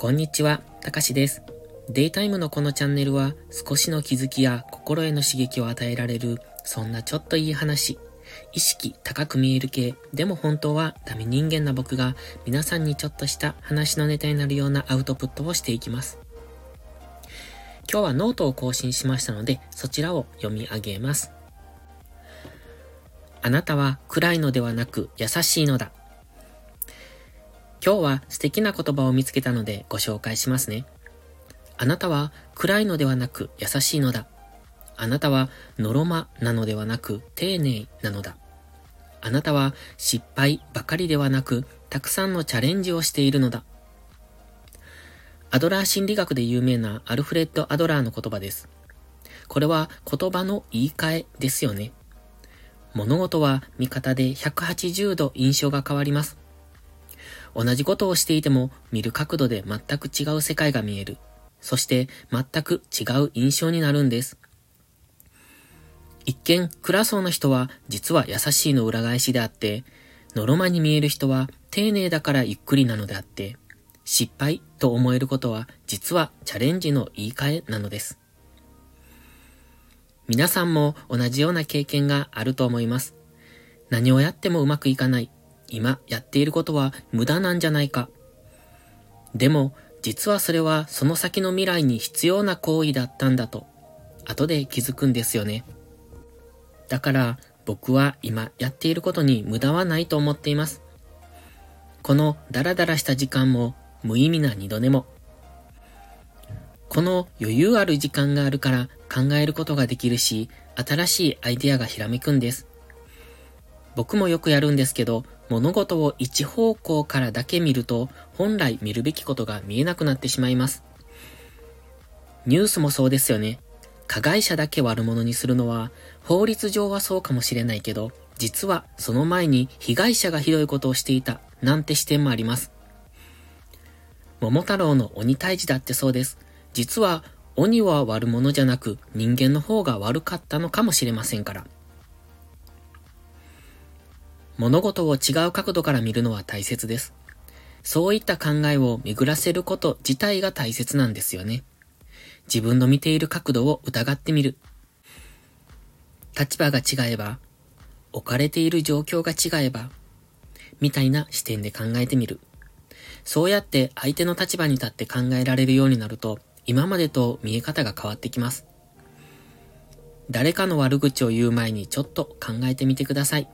こんにちは、たかしです。デイタイムのこのチャンネルは少しの気づきや心への刺激を与えられる、そんなちょっといい話、意識高く見える系、でも本当はダメ人間な僕が皆さんにちょっとした話のネタになるようなアウトプットをしていきます。今日はノートを更新しましたので、そちらを読み上げます。あなたは暗いのではなく優しいのだ。今日は素敵な言葉を見つけたのでご紹介しますね。あなたは暗いのではなく優しいのだ。あなたはのろまなのではなく丁寧なのだ。あなたは失敗ばかりではなくたくさんのチャレンジをしているのだ。アドラー心理学で有名なアルフレッド・アドラーの言葉です。これは言葉の言い換えですよね。物事は見方で180度印象が変わります。同じことをしていても見る角度で全く違う世界が見える。そして全く違う印象になるんです。一見暗そうな人は実は優しいの裏返しであって、のろまに見える人は丁寧だからゆっくりなのであって、失敗と思えることは実はチャレンジの言い換えなのです。皆さんも同じような経験があると思います。何をやってもうまくいかない。今やっていることは無駄なんじゃないか。でも、実はそれはその先の未来に必要な行為だったんだと、後で気づくんですよね。だから、僕は今やっていることに無駄はないと思っています。このダラダラした時間も無意味な二度寝も。この余裕ある時間があるから考えることができるし、新しいアイデアがひらめくんです。僕もよくやるんですけど、物事を一方向からだけ見ると、本来見るべきことが見えなくなってしまいます。ニュースもそうですよね。加害者だけ悪者にするのは、法律上はそうかもしれないけど、実はその前に被害者がひどいことをしていた、なんて視点もあります。桃太郎の鬼退治だってそうです。実は鬼は悪者じゃなく人間の方が悪かったのかもしれませんから。物事を違う角度から見るのは大切です。そういった考えを巡らせること自体が大切なんですよね。自分の見ている角度を疑ってみる。立場が違えば、置かれている状況が違えば、みたいな視点で考えてみる。そうやって相手の立場に立って考えられるようになると、今までと見え方が変わってきます。誰かの悪口を言う前にちょっと考えてみてください。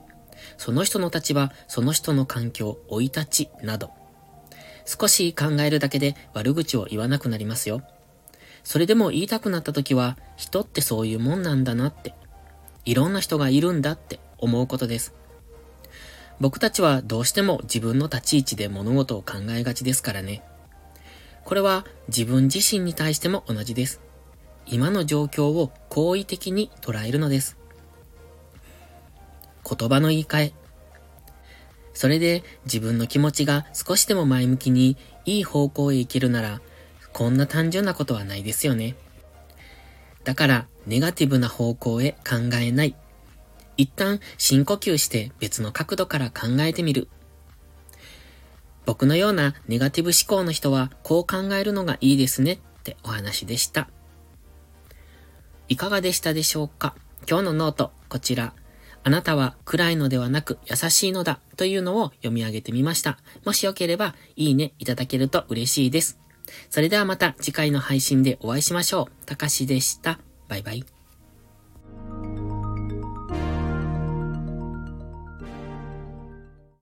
その人の立場、その人の環境、生い立ちなど。少し考えるだけで悪口を言わなくなりますよ。それでも言いたくなった時は、人ってそういうもんなんだなって、いろんな人がいるんだって思うことです。僕たちはどうしても自分の立ち位置で物事を考えがちですからね。これは自分自身に対しても同じです。今の状況を好意的に捉えるのです。言葉の言い換え。それで自分の気持ちが少しでも前向きにいい方向へ行けるなら、こんな単純なことはないですよね。だから、ネガティブな方向へ考えない。一旦深呼吸して別の角度から考えてみる。僕のようなネガティブ思考の人はこう考えるのがいいですねってお話でした。いかがでしたでしょうか？今日のノート、こちら。あなたは暗いのではなく優しいのだというのを読み上げてみました。もしよければいいねいただけると嬉しいです。それではまた次回の配信でお会いしましょう。たかしでした。バイバイ。